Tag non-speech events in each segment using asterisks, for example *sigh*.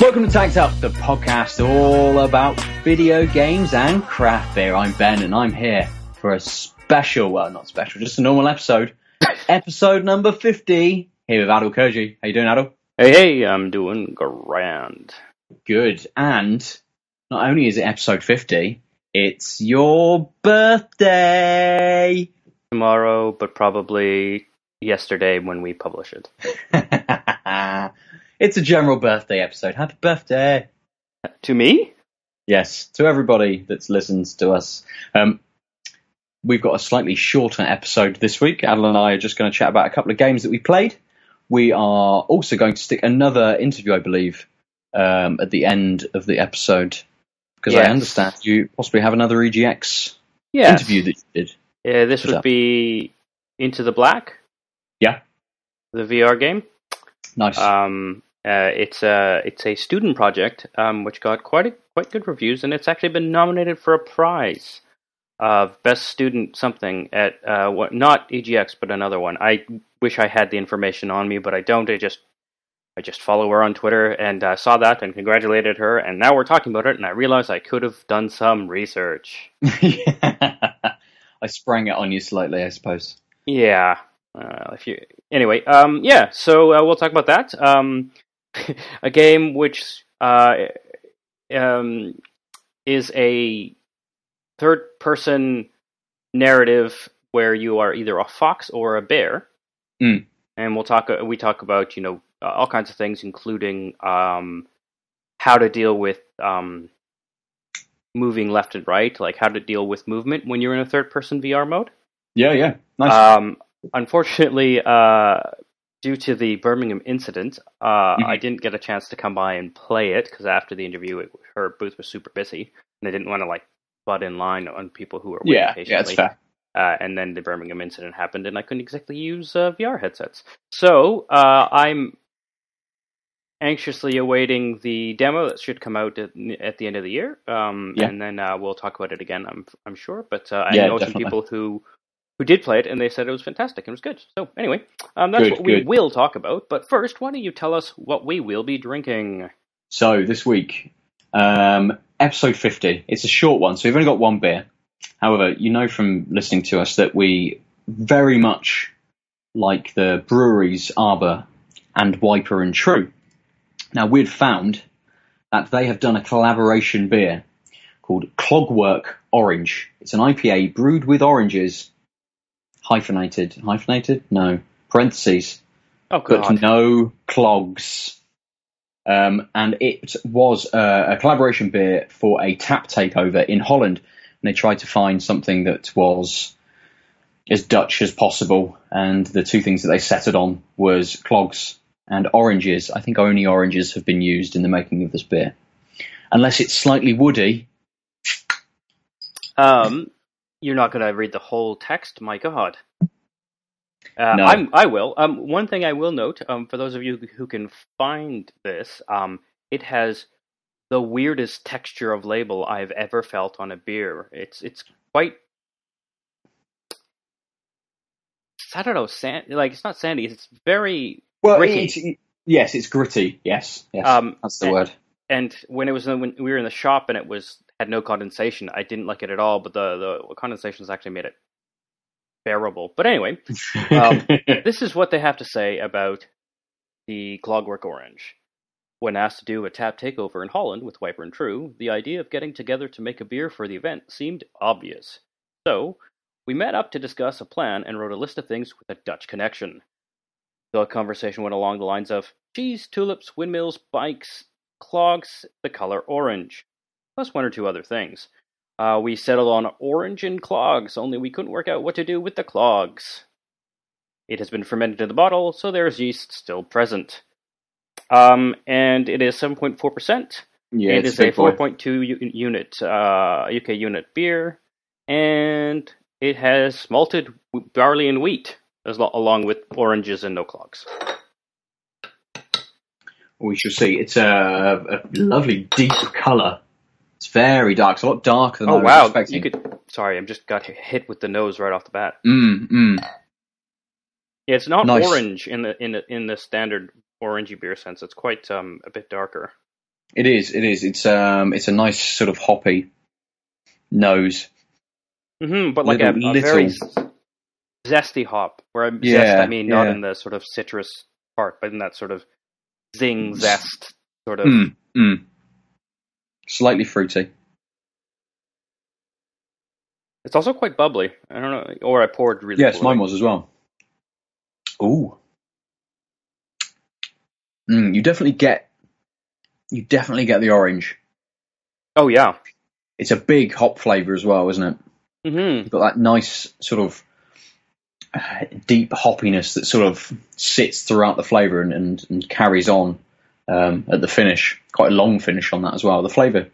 Welcome to Tanked Up, the podcast all about video games and craft beer. I'm Ben and I'm here for a special, well not special, just a normal episode. *coughs* episode number 50. Here with Adil Koji. How you doing Adil? Hey, hey, I'm doing grand. Good. And not only is it episode 50, it's your birthday! Tomorrow, but probably yesterday when we publish it. *laughs* it's a general birthday episode. Happy birthday! To me? Yes, to everybody that's listened to us. Um, we've got a slightly shorter episode this week. Adil and I are just going to chat about a couple of games that we played. We are also going to stick another interview, I believe, um, at the end of the episode because I understand you possibly have another EGX Yes. interview that you did. Yeah, this would up? be Into the Black. Yeah. The VR game. Nice. Um, uh, it's a it's a student project, um, which got quite a, quite good reviews, and it's actually been nominated for a prize of best student something at uh, what not EGX but another one. I wish I had the information on me, but I don't. I just I just follow her on Twitter and uh, saw that and congratulated her, and now we're talking about it, and I realized I could have done some research. *laughs* I sprang it on you slightly, I suppose. Yeah. Uh, if you anyway, um, yeah. So uh, we'll talk about that. Um, *laughs* a game which uh, um, is a third-person narrative where you are either a fox or a bear, Mm. and we'll talk. We talk about you know uh, all kinds of things, including um, how to deal with um, moving left and right, like how to deal with movement when you're in a third-person VR mode. Yeah, yeah. Nice. Um, unfortunately, uh, due to the Birmingham incident, uh, Mhm. I didn't get a chance to come by and play it because after the interview, it, her booth was super busy, and they didn't want to like butt in line on people who were waiting yeah, patiently. yeah, that's fair. Uh, and then the Birmingham incident happened, and I couldn't exactly use uh, VR headsets. So uh, I'm anxiously awaiting the demo that should come out at, at the end of the year. Um, Yeah. And then uh, we'll talk about it again. I'm I'm sure, but uh, I Yeah, know definitely. some people who who did play it, and they said it was fantastic and it was good. So anyway, um, that's Good, what we good. will talk about. But first, why don't you tell us what we will be drinking? So this week, um, episode 50. It's a short one, so we've only got one beer. However, you know from listening to us that we very much like the breweries Arbor and Wiper and True. Now, we'd found that they have done a collaboration beer called Clogwork Orange. It's an IPA brewed with oranges, hyphenated. Hyphenated? No. Parentheses Oh God. but no clogs. Um, and it was uh, a collaboration beer for a tap takeover in Holland. And they tried to find something that was as Dutch as possible. And the two things that they settled on was clogs and oranges. I think only oranges have been used in the making of this beer. Unless it's slightly woody. um, you're not going to read the whole text. My God. Uh, No. I'm, I will. Um, one thing I will note, um, for those of you who can find this, um, it has the weirdest texture of label I've ever felt on a beer. It's it's quite. I don't know, sand like it's not sandy. It's very Well, Gritty. it's- yes, it's gritty. Yes, yes, Um, that's the and- word. and when it was when we were in the shop and it was had no condensation, I didn't like it at all. But the the condensations actually made it bearable. But anyway, *laughs* um, this is what they have to say about the Clogwork Orange. When asked to do a tap takeover in Holland with Wiper and True, the idea of getting together to make a beer for the event seemed obvious. So, we met up to discuss a plan and wrote a list of things with a Dutch connection. The conversation went along the lines of cheese, tulips, windmills, bikes, clogs, the color orange, plus one or two other things. Uh, we settled on orange and clogs, only we couldn't work out what to do with the clogs. It has been fermented in the bottle, so there is yeast still present. Um, and it is 7.4%. yeah, it is a 4.2 u- unit, uh, UK unit beer, and it has malted w- barley and wheat, as lo- along with oranges and no clogs. we shall see. It's a, a lovely deep colour. It's very dark. It's a lot darker than I Oh was wow! expecting. You could. Sorry, I'm just got hit with the nose right off the bat. Mm, mm. Yeah, it's not Nice. orange in the in the in the standard orangey beer sense. It's quite um a bit darker. It is. It is. It's um. It's a nice sort of hoppy nose. hmm but like a, Little- a very little- z- zesty hop. Where I'm Yeah, zest, I mean not yeah. in the sort of citrus part, but in that sort of zing zest sort of. Mm, mm. Slightly fruity. It's also quite bubbly. I don't know, or I poured really. Yes, poorly. mine was as well. Ooh. Mm, you definitely get. You definitely get the orange. Oh yeah. It's a big hop flavour as well, isn't it? hmm You've got that nice sort of uh, deep hoppiness that sort of sits throughout the flavour and, and, and carries on um, at the finish. Quite a long finish on that as well. The flavour,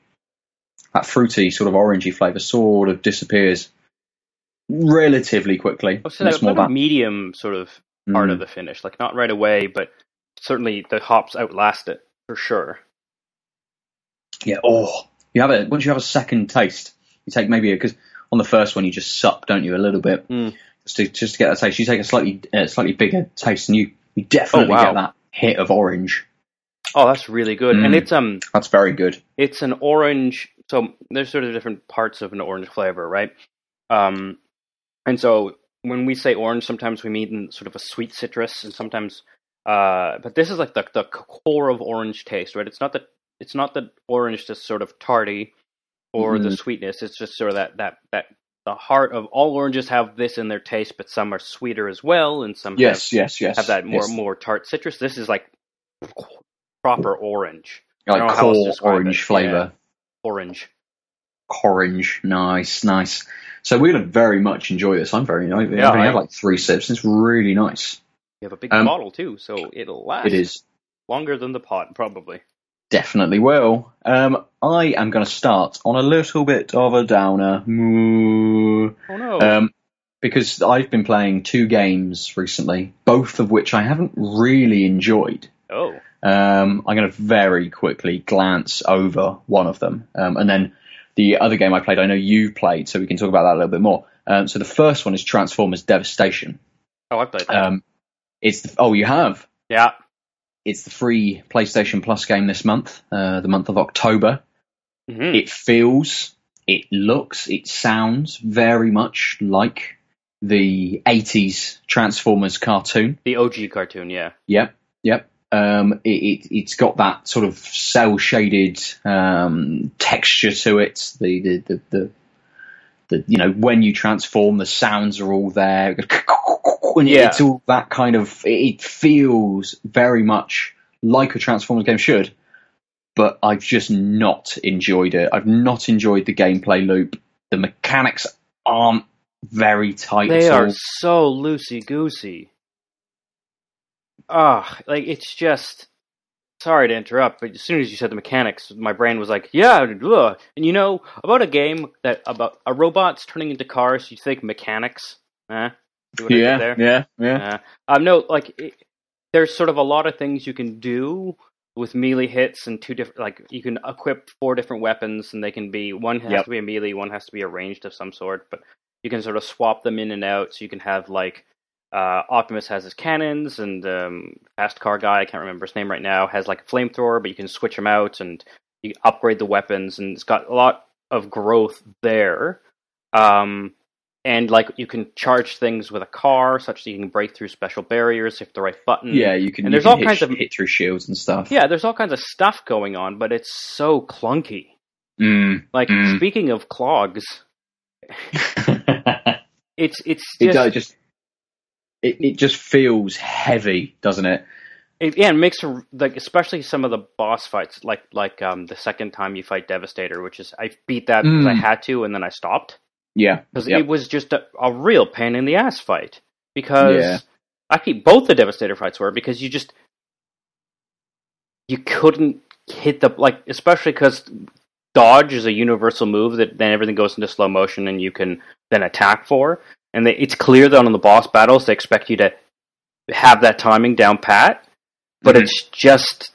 that fruity sort of orangey flavour, sort of disappears relatively quickly. Oh, so And that it's more that medium sort of part mm, of the finish, like not right away, but certainly the hops outlast it for sure. yeah. Oh, you have it once you have a second taste. You take maybe because on the first one you just suck, don't you, a little bit Mm. just to just to get that taste. You take a slightly uh, slightly bigger taste, and you you definitely Oh, wow. get that hit of orange. Oh, that's really good, and Mm. it's um That's very good. it's an orange. So there's sort of different parts of an orange flavor, right? Um, and so when we say orange, sometimes we mean sort of a sweet citrus, and sometimes, uh, but this is like the the core of orange taste, right? It's not the it's not that orange that's sort of tarty or the Mhm. sweetness. It's just sort of that that that the heart of all oranges have this in their taste, but some are sweeter as well, and some have Yes, yes, yes. have that more yes. more tart citrus. This is like proper orange, like don't know how else to core orange it. flavour. orange. Orange, nice, nice. So we're gonna very much enjoy this. I'm very. I've Yeah, only I- had like three sips. It's really nice. You have a big Um, bottle too, so it'll last It is longer than the pot, probably. definitely will. Um, I am going to start on a little bit of a downer. Oh no! Um, because I've been playing two games recently, both of which I haven't really enjoyed. oh, Um, I'm going to very quickly glance over one of them, um, and then the other game I played, I know you played, so we can talk about that a little bit more. Um, so the first one is Transformers Devastation. oh, I played that. It's the, oh, you have. yeah, It's the free PlayStation Plus game this month, uh, the month of October. hmm It feels, it looks, it sounds very much like the 80s Transformers cartoon. the OG cartoon. Yeah, Yep, yep. Um, it, it, it's got that sort of cell shaded um, texture to it. The, the, the, the, the, you know, when you transform, the sounds are all there. *laughs* And Yeah. It's all that kind of, it feels very much like a Transformers game should, but I've just not enjoyed it. I've not enjoyed the gameplay loop. The mechanics aren't very tight they are so loosey goosey. Ah, like it's just. Sorry to interrupt, but as soon as you said the mechanics, my brain was like, "Yeah." Ugh. And you know about a game that about a robots turning into cars. You think mechanics? Eh? See what I did Yeah, yeah, yeah. Uh, um, no, like it, there's sort of a lot of things you can do with melee hits and two different. Like you can equip four different weapons, and they can be one has Yep. to be a melee, one has to be a ranged of some sort. But you can sort of swap them in and out. So you can have like uh, Optimus has his cannons, and um, fast car guy I can't remember his name right now has like a flamethrower, but you can switch them out and you upgrade the weapons, and it's got a lot of growth there. Um, and like you can charge things with a car, such that you can break through special barriers if the right button. Yeah, you can. And there's can all hit, kinds of- hit through shields and stuff. yeah. There's all kinds of stuff going on, but it's so clunky. Mm. Like Mm. speaking of clogs, it *laughs* it's it's just, does just. It it just feels heavy, doesn't it? it, yeah, it makes like especially some of the boss fights, like like um the second time you fight Devastator, which is I beat that because I Mm. had to, and then I stopped Yeah. because Yep. it was just a, a real pain in the ass fight. Because Yeah. actually, both the Devastator fights were because you just you couldn't hit the like, especially because dodge is a universal move that then everything goes into slow motion and you can then attack for. And they, it's clear that on the boss battles they expect you to have that timing down pat, but Mhm. it's just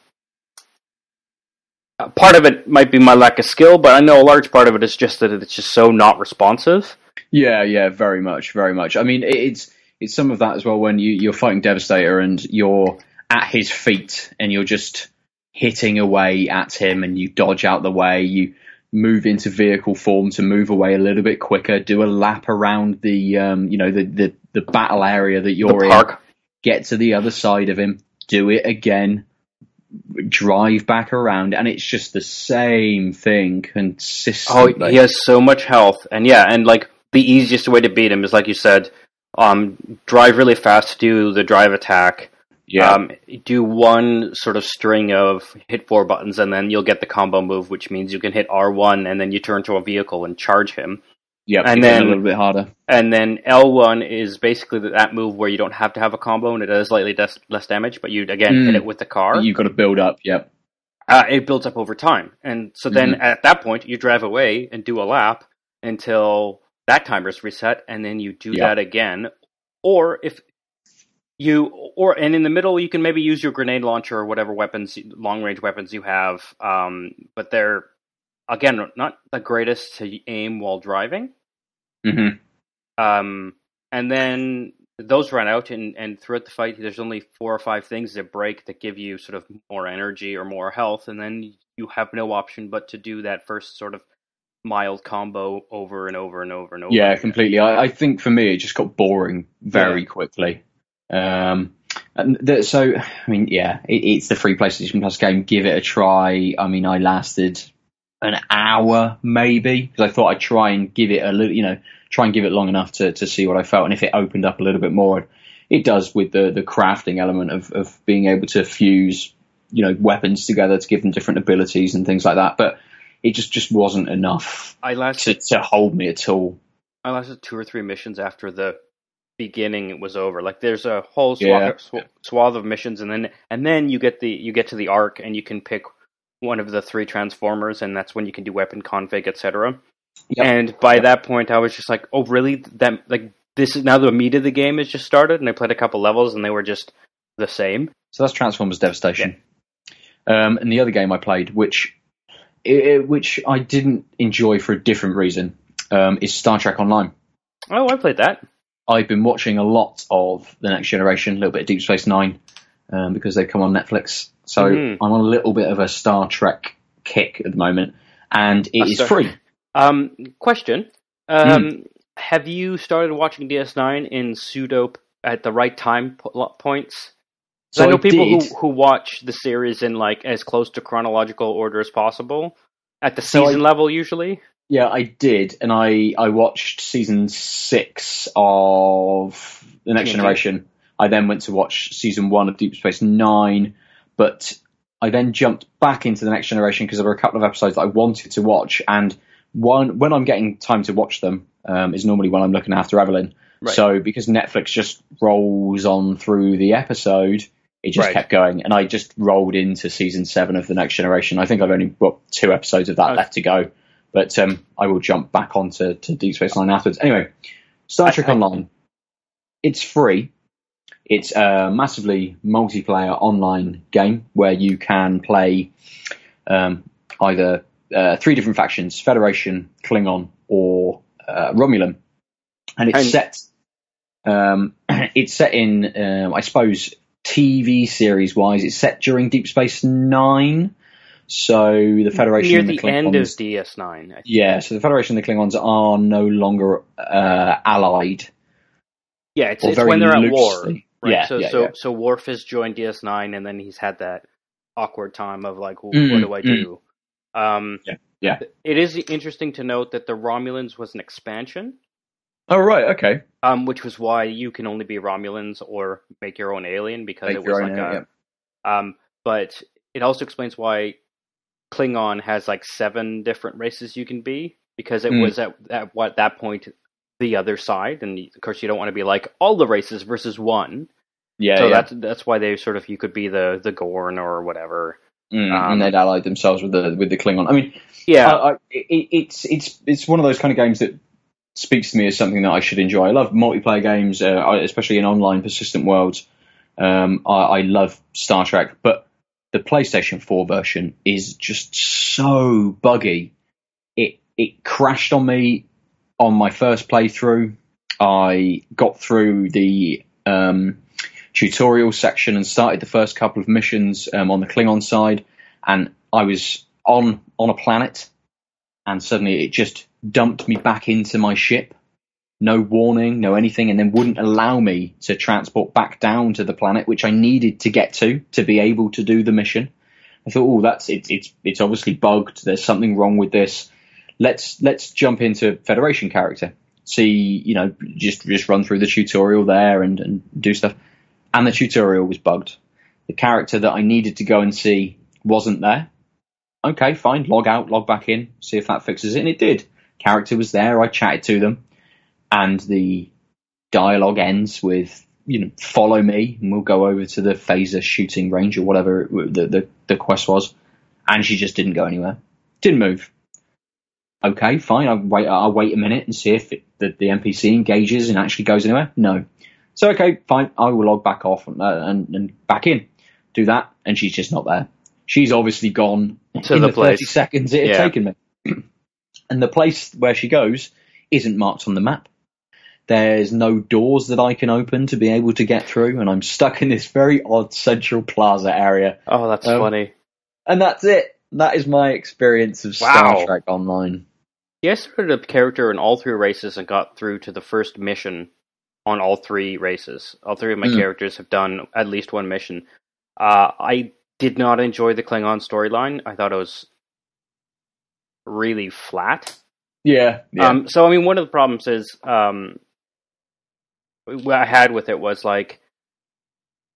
part of it might be my lack of skill, but I know a large part of it is just that it's just so not responsive. Yeah, yeah, very much, very much. I mean, it's it's some of that as well when you, you're fighting Devastator and you're at his feet and you're just hitting away at him and you dodge out the way. You move into vehicle form to move away a little bit quicker. Do a lap around the um, you know the, the the battle area that you're in. Get to the other side of him. Do it again drive back around, and it's just the same thing consistently. Oh, he has so much health, and yeah, and like the easiest way to beat him is like you said, um, drive really fast, to do the drive attack. Yeah. Um, do one sort of string of hit four buttons, and then you'll get the combo move, which means you can hit R one, and then you turn to a vehicle and charge him. Yeah, and then a little bit harder. And then L one is basically that move where you don't have to have a combo, and it does slightly des- less damage, but you again mm. hit it with the car. You've got to build up. Yep. Uh, it builds up over time, and so then mm-hmm. at that point you drive away and do a lap until that timer's reset, and then you do yep. that again. Or if you or and in the middle you can maybe use your grenade launcher or whatever weapons long range weapons you have um, but they're again not the greatest to aim while driving mm-hmm. um, and then those run out and, and throughout the fight there's only four or five things that break that give you sort of more energy or more health and then you have no option but to do that first sort of mild combo over and over and over and over yeah again. completely I, I, think for me it just got boring very yeah. quickly um, the, so, I mean, yeah, it, it's the free PlayStation Plus game. Give it a try. I mean, I lasted an hour maybe because I thought I'd try and give it a little, you know, try and give it long enough to, to see what I felt. And if it opened up a little bit more, it does with the, the crafting element of, of being able to fuse, you know, weapons together to give them different abilities and things like that. But it just, just wasn't enough I lasted, to, to hold me at all. I lasted two or three missions after the beginning it was over. Like there's a whole swath, yeah. swath of missions, and then and then you get the you get to the arc, and you can pick one of the three transformers, and that's when you can do weapon config, etc. Yep. And by yep. that point, I was just like, oh, really? That like this is now the meat of the game has just started, and I played a couple levels, and they were just the same. So that's Transformers Devastation. Yeah. Um, and the other game I played, which it, which I didn't enjoy for a different reason, um, is Star Trek Online. Oh, I played that. I've been watching a lot of The Next Generation, a little bit of Deep Space Nine, um, because they come on Netflix. So mm. I'm on a little bit of a Star Trek kick at the moment, and it That's is free. Um, question: um, mm. Have you started watching DS9 in pseudo at the right time points? So I know I people who, who watch the series in like as close to chronological order as possible at the season so I, level usually. Yeah, I did, and I I watched season six of The Next Generation. I then went to watch season one of Deep Space Nine, but I then jumped back into The Next Generation because there were a couple of episodes that I wanted to watch, and one when I'm getting time to watch them um, is normally when I'm looking after Evelyn. Right. So because Netflix just rolls on through the episode, it just right. kept going, and I just rolled into season seven of The Next Generation. I think I've only got two episodes of that okay. left to go. But um, I will jump back onto to Deep Space Nine afterwards. Anyway, Star Trek Online. It's free. It's a massively multiplayer online game where you can play um, either uh, three different factions: Federation, Klingon, or uh, Romulan. And it's and- set. Um, *clears throat* it's set in, um, I suppose, TV series wise. It's set during Deep Space Nine. So the Federation near and the, the end of DS9. Yeah, so the Federation and the Klingons are no longer uh, allied. Yeah, it's, it's when they're at war. Right? Yeah, so yeah, so yeah. so Worf has joined DS9, and then he's had that awkward time of like, well, mm, what do I do? Mm. Um, yeah, yeah. It is interesting to note that the Romulans was an expansion. Oh right, okay. Um, which was why you can only be Romulans or make your own alien because make it was like a. Yeah. Um, but it also explains why Klingon has like seven different races you can be because it mm. was at, at what that point the other side, and of course you don't want to be like all the races versus one. Yeah, so yeah. that's that's why they sort of you could be the the Gorn or whatever. Mm, um, and they'd allied themselves with the with the Klingon. I mean, yeah, I, I, it, it's it's it's one of those kind of games that speaks to me as something that I should enjoy. I love multiplayer games, uh, especially in online persistent worlds. Um, I, I, love Star Trek, but the PlayStation 4 version is just so buggy. It it crashed on me on my first playthrough. I got through the um, tutorial section and started the first couple of missions um, on the Klingon side, and I was on on a planet, and suddenly it just dumped me back into my ship, no warning, no anything, and then wouldn't allow me to transport back down to the planet, which I needed to get to to be able to do the mission. I thought, oh, that's it's it's it's obviously bugged. There's something wrong with this. Let's let's jump into Federation character. See, you know, just just run through the tutorial there and, and do stuff. And the tutorial was bugged. The character that I needed to go and see wasn't there. Okay, fine. Log out, log back in, see if that fixes it, and it did. Character was there. I chatted to them, and the dialogue ends with you know follow me, and we'll go over to the phaser shooting range or whatever the the, the quest was. And she just didn't go anywhere. Didn't move. Okay, fine. I'll wait. I'll wait a minute and see if it, the, the NPC engages and actually goes anywhere. No. So okay, fine. I will log back off and, uh, and, and back in. Do that, and she's just not there. She's obviously gone To in the the, place. 30 seconds it had taken me. *clears throat* and the place where she goes isn't marked on the map. There's no doors that I can open to be able to get through, and I'm stuck in this very odd central plaza area. Oh, that's Um, funny. And that's it. That is my experience of Star Trek Online. Yeah, I started a character in all three races and got through to the first mission on all three races. All three of my Mm. characters have done at least one mission. Uh, I did not enjoy the Klingon storyline. I thought it was really flat. Yeah. yeah. Um, so, I mean, one of the problems is um, what I had with it was like,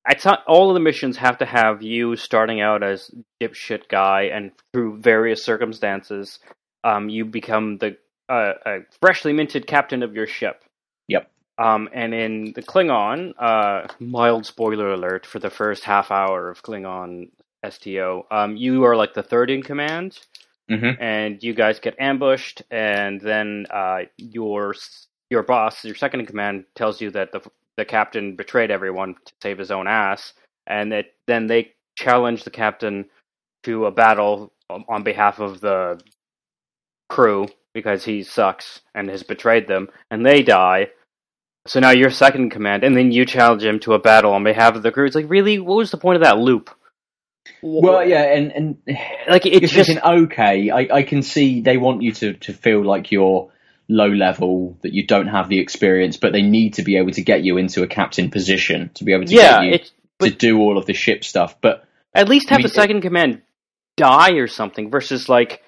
it's not all of the missions have to have you starting out as dipshit guy, and through various circumstances, um, you become the uh, a freshly minted captain of your ship. Yep. Um, and in the Klingon, uh, mild spoiler alert for the first half hour of Klingon STO, um, you are like the third in command Mhm. and you guys get ambushed, and then uh, your your boss, your second in command, tells you that the the captain betrayed everyone to save his own ass, and that then they challenge the captain to a battle on behalf of the crew because he sucks and has betrayed them, and they die. So now you're second in command, and then you challenge him to a battle on behalf of the crew. It's like, really, what was the point of that loop? Well, yeah, and and *sighs* like it's just thinking, okay, I, I can see they want you to, to feel like you're low level, that you don't have the experience, but they need to be able to get you into a captain position to be able to yeah, get you it's to do all of the ship stuff. But At least have I mean, the second command die or something versus like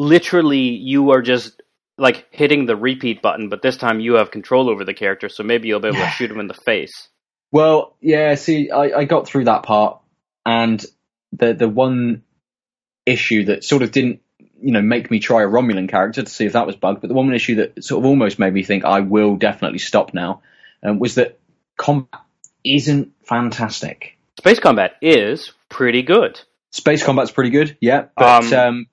literally you are just like hitting the repeat button, but this time you have control over the character, so maybe you'll be able to shoot him in the face. well, yeah, see, I, I got through that part, and the the one issue that sort of didn't you know make me try a Romulan character to see if that was bugged, but the one issue that sort of almost made me think I will definitely stop now um, was that combat isn't fantastic. Space combat is pretty good. Space combat's pretty good, yeah, but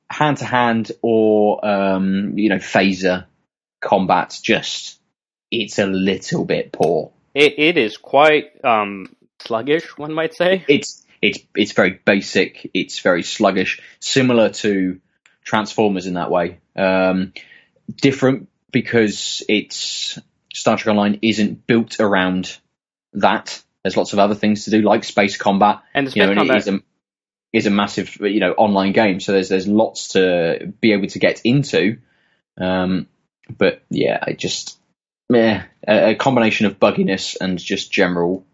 hand to hand or um, you know phaser combat's just it's a little bit poor. It it is quite um sluggish, one might say. It's it's it's very basic. It's very sluggish, similar to Transformers in that way. Um, different because it's Star Trek Online isn't built around that. There's lots of other things to do, like space combat. And the you know, combat is a massive you know online game. So there's there's lots to be able to get into. Um, but yeah, I just yeah, a, a combination of bugginess and just general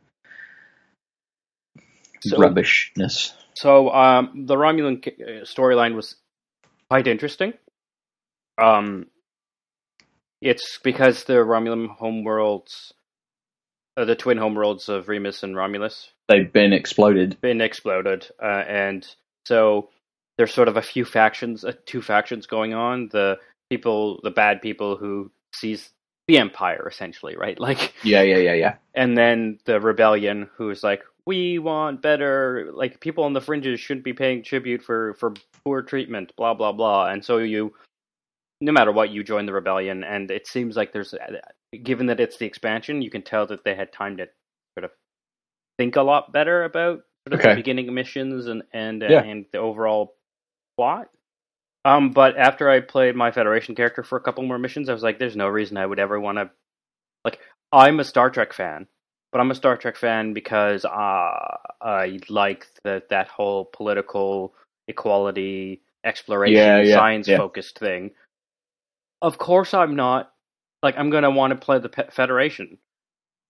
So- rubbishness. So um, the Romulan uh, storyline was quite interesting. Um, it's because the Romulan homeworlds, uh, the twin homeworlds of Remus and Romulus, They've been exploded. been exploded, uh, and so there's sort of a few factions, uh, two factions going on. The people, the bad people who sees the Empire, essentially, right? *laughs* Like Yeah, yeah, yeah, yeah. and then the rebellion who's like we want better like people on the fringes shouldn't be paying tribute for for poor treatment blah blah blah and so you no matter what you join the rebellion and it seems like there's given that it's the expansion you can tell that they had time to sort of think a lot better about sort of Okay. the beginning missions and and Yeah. and the overall plot. Um, but after I played my Federation character for a couple more missions, I was like, "There's no reason I would ever want to." Like, I'm a Star Trek fan, but I'm a Star Trek fan because uh, I like that that whole political equality, exploration, Yeah, yeah, science focused thing. Of course, I'm not. Like, I'm gonna want to play the Federation,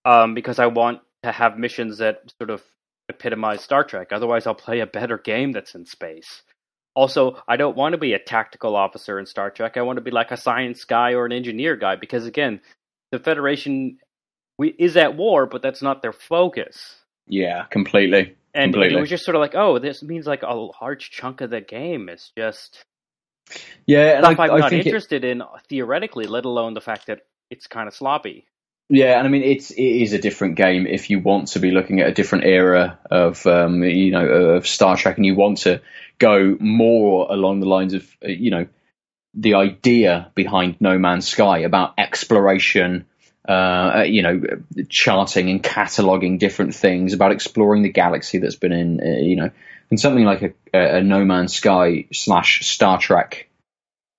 um, because I want to have missions that sort of epitomize Star Trek. Otherwise, I'll play a better game that's in space. Also, I don't want to be a tactical officer in Star Trek. I want to be like a science guy or an engineer guy because, again, the Federation we, is at war, but that's not their focus. Yeah, completely. And, Completely. it was just sort of like, oh, this means like a large chunk of the game is just Yeah, and stuff I, I'm I not think it- interested in theoretically, let alone the fact that it's kind of sloppy. Yeah, and I mean it's it is a different game if you want to be looking at a different era of um, you know of Star Trek and you want to go more along the lines of uh, you know the idea behind No Man's Sky about exploration, uh, you know, charting and cataloging different things about exploring the galaxy that's been in, uh, you know, and something like a, a No Man's Sky slash Star Trek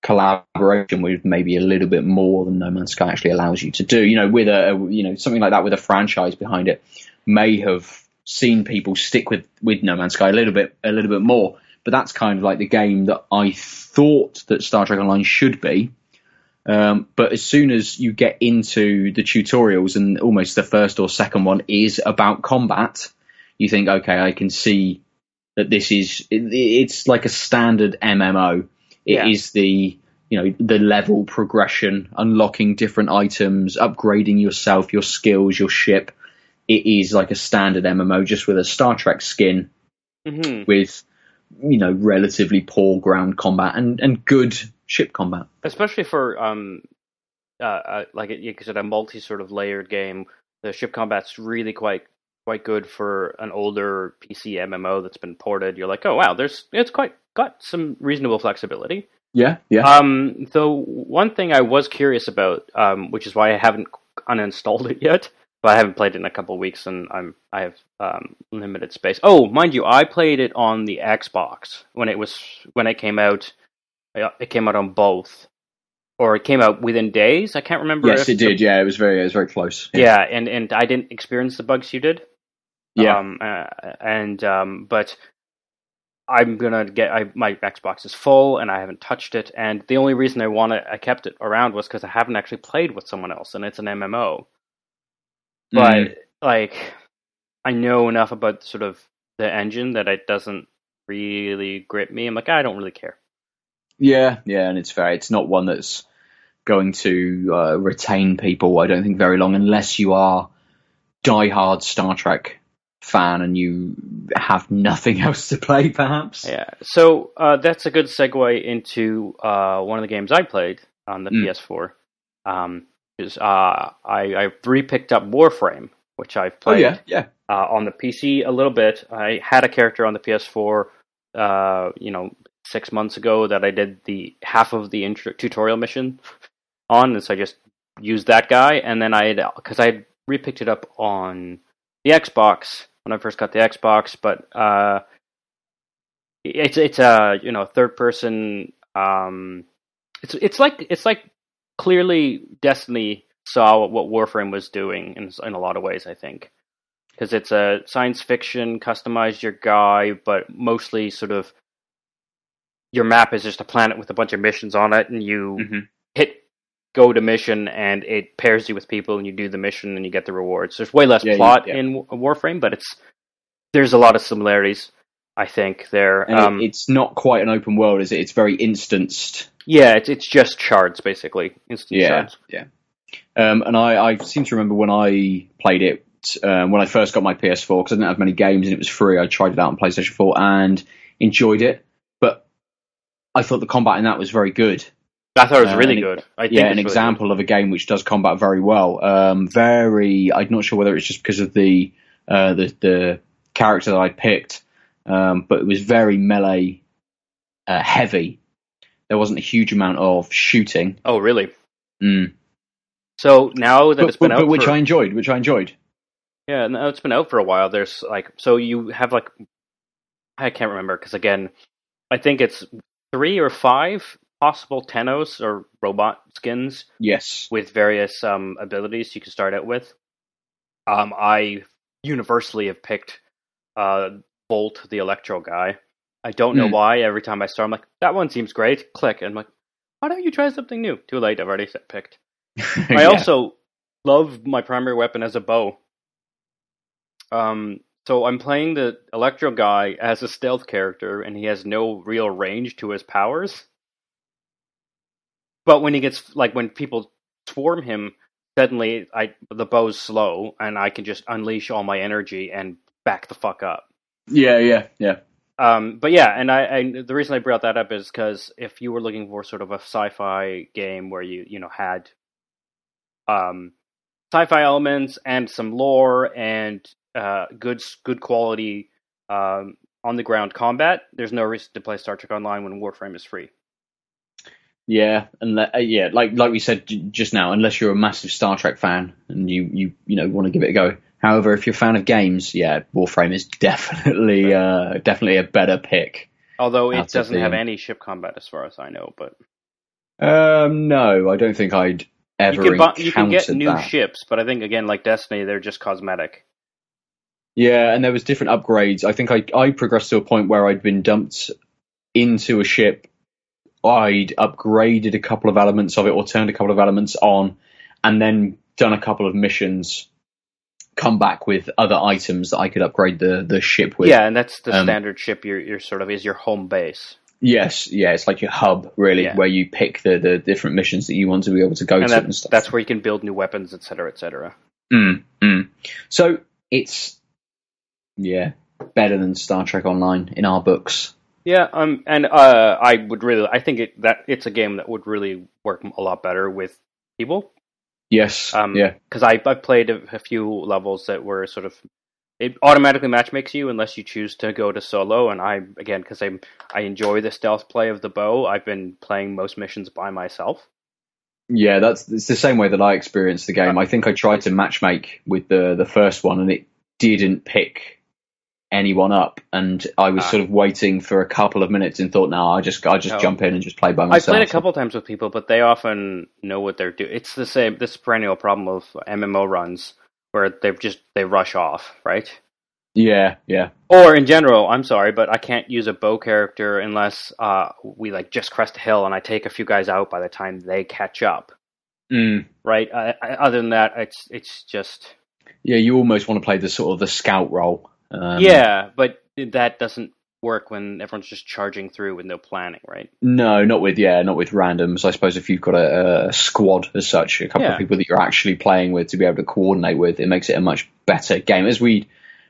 collaboration with maybe a little bit more than No Man's Sky actually allows you to do. You know, with a, you know something like that with a franchise behind it may have seen people stick with with No Man's Sky a little bit a little bit more. But that's kind of like the game that I thought that Star Trek Online should be. Um, but as soon as you get into the tutorials and almost the first or second one is about combat, you think, okay, I can see that this is it, it's like a standard MMO. It is Yeah. the you know the level progression, unlocking different items, upgrading yourself, your skills, your ship. It is like a standard MMO, just with a Star Trek skin, hmm with you know relatively poor ground combat and and good ship combat. especially for um uh, uh like it, you said a multi sort of layered game the ship combat's really quite quite good for an older pc mmo that's been ported you're like oh wow there's it's quite got some reasonable flexibility Yeah, yeah. um though one thing i was curious about um which is why i haven't uninstalled it yet but i haven't played it in a couple weeks and i'm i have um limited space oh mind you i played it on the xbox when it was when it came out it came out on both or it came out within days i can't remember yes, it the- did. Yeah, it was very it was very close. yeah and and i didn't experience the bugs you did yeah. um, uh, and um, but I'm gonna get I, my Xbox is full and I haven't touched it. And the only reason I want I kept it around was because I haven't actually played with someone else, and it's an MMO. But Mm. like, I know enough about sort of the engine that it doesn't really grip me. I'm like, I don't really care. Yeah, yeah, and it's fair. It's not one that's going to uh, retain people. I don't think very long, unless you are diehard Star Trek fan and you have nothing *laughs* else to play. Perhaps. Yeah. So uh, that's a good segue into uh, one of the games I played on the Mm. PS4. Um, is uh, I I repicked up Warframe, which I've Oh played yeah, yeah. uh, on the PC a little bit. I had a character on the PS4, uh, you know, six months ago that I did the half of the intro- tutorial mission on, and so I just used that guy. And then I because I repicked it up on the Xbox when I first got the Xbox, but uh, it's it's a you know third person. Um, it's it's like it's like clearly Destiny saw what Warframe was doing in in a lot of ways. I think because it's a science fiction, customize your guy, but mostly sort of your map is just a planet with a bunch of missions on it, and you hmm hit go to mission, and it pairs you with people, and you do the mission, and you get the rewards. There's way less Yeah, plot yeah. in Warframe, but it's there's a lot of similarities. I think there. And Um, it, it's not quite an open world, is it? It's very instanced. yeah, it's it's just shards basically, instant Yeah, shards. yeah. Um, and I, I seem to remember when I played it um, when I first got my PS4 because I didn't have many games and it was free. I tried it out on PlayStation 4 and enjoyed it, but I thought the combat in that was very good. I thought it was Uh, really good. I think yeah, an really example of a game which does combat very well. Um, very, I'm not sure whether it's just because of the uh, the the character that I picked, um, but it was very melee uh, heavy. There wasn't a huge amount of shooting. Oh, really? mm. So now that but, it's been but, out but which for, I enjoyed. Which I enjoyed. Yeah, no, it's been out for a while. There's like so you have like I can't remember because again, I think it's three or five possible Tennos or robot skins Yes. with various um, abilities you can start out with. Um, I universally have picked uh, Volt, the Electro guy. I don't know Hmm. why. Every time I start, I'm like, that one seems great. Click, and I'm like, why don't you try something new? Too late. I've already set picked. *laughs* I also love my primary weapon as a bow. Um, so I'm playing the Electro guy as a stealth character, and he has no real range to his powers. But when he gets like when people swarm him, suddenly I the bow's slow, and I can just unleash all my energy and back the fuck up. Yeah, yeah, yeah. Um, but yeah, and I, I the reason I brought that up is because if you were looking for sort of a sci-fi game where you you know had um, sci-fi elements and some lore and uh, good good quality um, on the ground combat, there's no reason to play Star Trek Online when Warframe is free. Yeah, and uh, yeah, like like we said j- just now, unless you're a massive Star Trek fan and you you you know want to give it a go. However, if you're a fan of games, yeah, Warframe is *laughs* definitely uh, definitely a better pick. Although it doesn't have any ship combat as far as I know, but Um, no, I don't think I'd you ever can, bu- you can get new that. ships. But I think again, like Destiny, they're just cosmetic. Yeah, and there was different upgrades. I think I I progressed to a point where I'd been dumped into a ship. I'd upgraded a couple of elements of it or turned a couple of elements on, and then done a couple of missions. Come back with other items that I could upgrade the the ship with. yeah, and that's the um, standard ship. You're, you're sort of is your home base. Yes, yeah, it's like your hub really, Yeah. where you pick the the different missions that you want to be able to go and to that, and stuff. that's where you can build new weapons, etc., etc. Mm, mm. So it's yeah better than Star Trek Online in our books. Yeah, um, and uh, I would really, I think it, that it's a game that would really work a lot better with people. Yes, Um, yeah, because I I've played a, a few levels that were sort of it automatically matchmakes you unless you choose to go to solo. And I again because I I enjoy the stealth play of the bow. I've been playing most missions by myself. yeah. That's it's the same way that I experienced the game. I think I tried to matchmake with the the first one, and it didn't pick anyone up. And I was Ah. sort of waiting for a couple of minutes and thought, no, I just I just No. jump in and just play by myself. I've played a couple times with people, but they often know what they're doing. It's the same this perennial problem of MMO runs where they've just they rush off, right? Yeah, yeah, Or in general, I'm sorry, but I can't use a bow character unless uh, we like just crest a hill and I take a few guys out by the time they catch up. mm. Right. I, I, other than that, it's it's just yeah. You almost want to play the sort of the scout role. Um, yeah, but that doesn't work when everyone's just charging through with no planning, right? No, not with yeah, not with randoms. I suppose if you've got a, a squad as such, a couple Yeah. of people that you're actually playing with to be able to coordinate with, it makes it a much better game. As we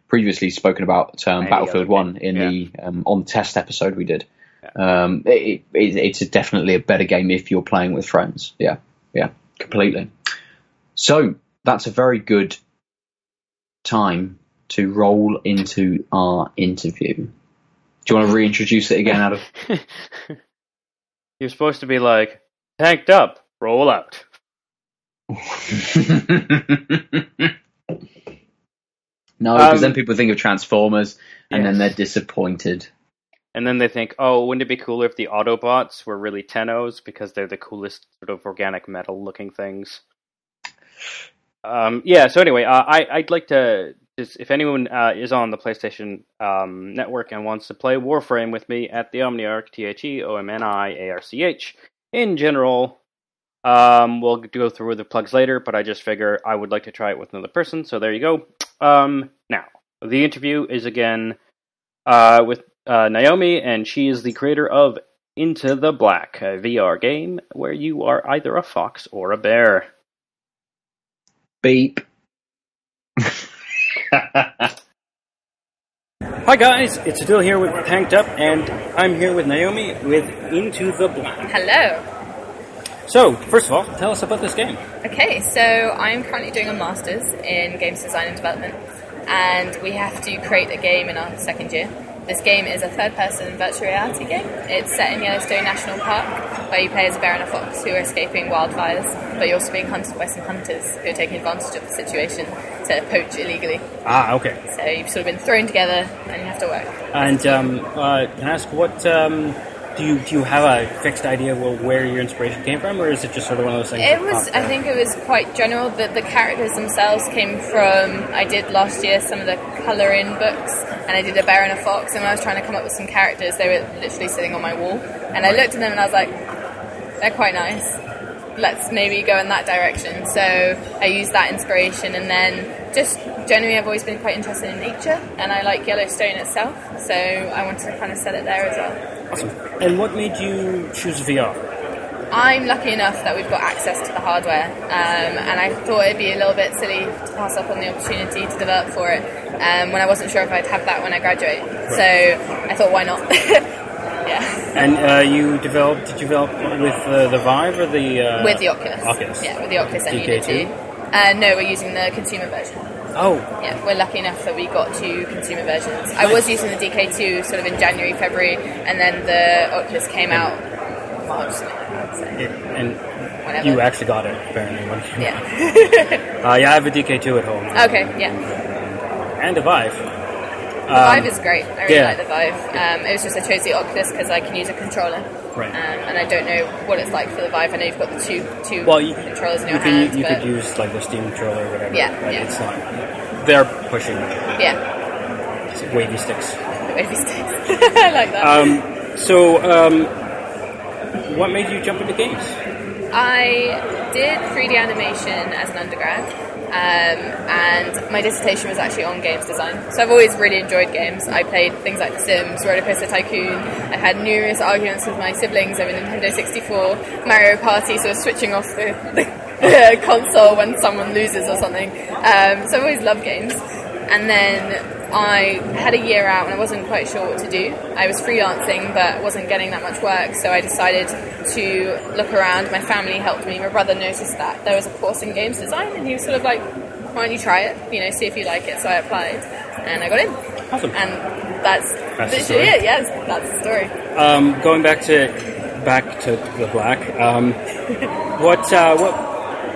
previously spoken about um, Battlefield One in the um, on the test episode we did. Um, it, it, it's a definitely a better game if you're playing with friends. Yeah, yeah, completely. So that's a very good time to roll into our interview. Do you want to reintroduce it again, Adam? *laughs* You're supposed to be like tanked up, roll out. *laughs* no, because Um, then people think of Transformers and then they're disappointed. And then they think, oh, wouldn't it be cooler if the Autobots were really Tennos because they're the coolest sort of organic metal looking things? Um, yeah. So anyway, uh, I I'd like to if anyone uh, is on the PlayStation um, network and wants to play Warframe with me at the Omniarch T H E O M N I A R C H. In general, um, we'll go through the plugs later, but I just figure I would like to try it with another person. So there you go. Um, now the interview is again uh, with uh, Naomi, and she is the creator of Into the Black, a VR game where you are either a fox or a bear. Beep. *laughs* Hi guys, it's Adil here with Tanked Up, and I'm here with Naomi with Into the Black. Hello. So, first of all, tell us about this game. Okay, so I'm currently doing a master's in games design and development, and we have to create a game in our second year. This game is a third-person virtual reality game. It's set in Yellowstone National Park, where you play as a bear and a fox who are escaping wildfires, but you're also being hunted by some hunters who are taking advantage of the situation to poach illegally. Ah, okay. So you've sort of been thrown together, and you have to work. And um, uh, can I ask what um, do you do? You have a fixed idea of where your inspiration came from, or is it just sort of one of those things? It was. I think it was quite general. That the characters themselves came from. I did last year some of the colour-in books, and I did a bear and a fox. And when I was trying to come up with some characters, they were literally sitting on my wall, and I looked at them and I was like, they're quite nice. Let's maybe go in that direction. So I used that inspiration, and then just generally, I've always been quite interested in nature, and I like Yellowstone itself. So I wanted to kind of set it there as well. Awesome. And what made you choose VR? I'm lucky enough that we've got access to the hardware, um, and I thought it'd be a little bit silly to pass up on the opportunity to develop for it um, when I wasn't sure if I'd have that when I graduate. So I thought, why not? *laughs* yeah, And uh, you developed? Did you develop with uh, the Vive or the uh, with the Oculus. Oculus. Yeah, with the Oculus and DK2? Unity. Uh, no, we're using the consumer version. Oh, Yeah, we're lucky enough that we got two consumer versions. I was using the DK2 sort of in January, February, and then the Oculus came out March. So, it, and whenever. you actually got it apparently. When, yeah. *laughs* uh, yeah, I have a DK2 at home okay. Yeah. and a Vive. The Vive is great. I really yeah. like the Vive. Um, it was just I chose the Oculus because I can use a controller. Right. Um, and I don't know what it's like for the Vive. I know you've got the two two Well, you, controllers in you your can hands, you could use like the Steam controller or whatever. Yeah, but yeah. it's not. They're pushing yeah, It's wavy sticks. the wavy sticks. *laughs* I like that. Um, so, um, what made you jump into games? I did 3D animation as an undergrad, um, and my dissertation was actually on games design. So I've always really enjoyed games. I played things like The Sims, Roller Coaster Tycoon. I had numerous arguments with my siblings over Nintendo 64, Mario Party, so switching off the, *laughs* the console when someone loses or something. Um, so I've always loved games. And then I had a year out and I wasn't quite sure what to do. I was freelancing but wasn't getting that much work, so I decided to look around. My family helped me. My brother noticed that there was a course in games design, and he was sort of like, "Why don't you try it? You know, see if you like it." So I applied, and I got in. Awesome. And that's, That's literally story. it. Yes, that's the story. Um, going back to back to the black. Um, what uh, what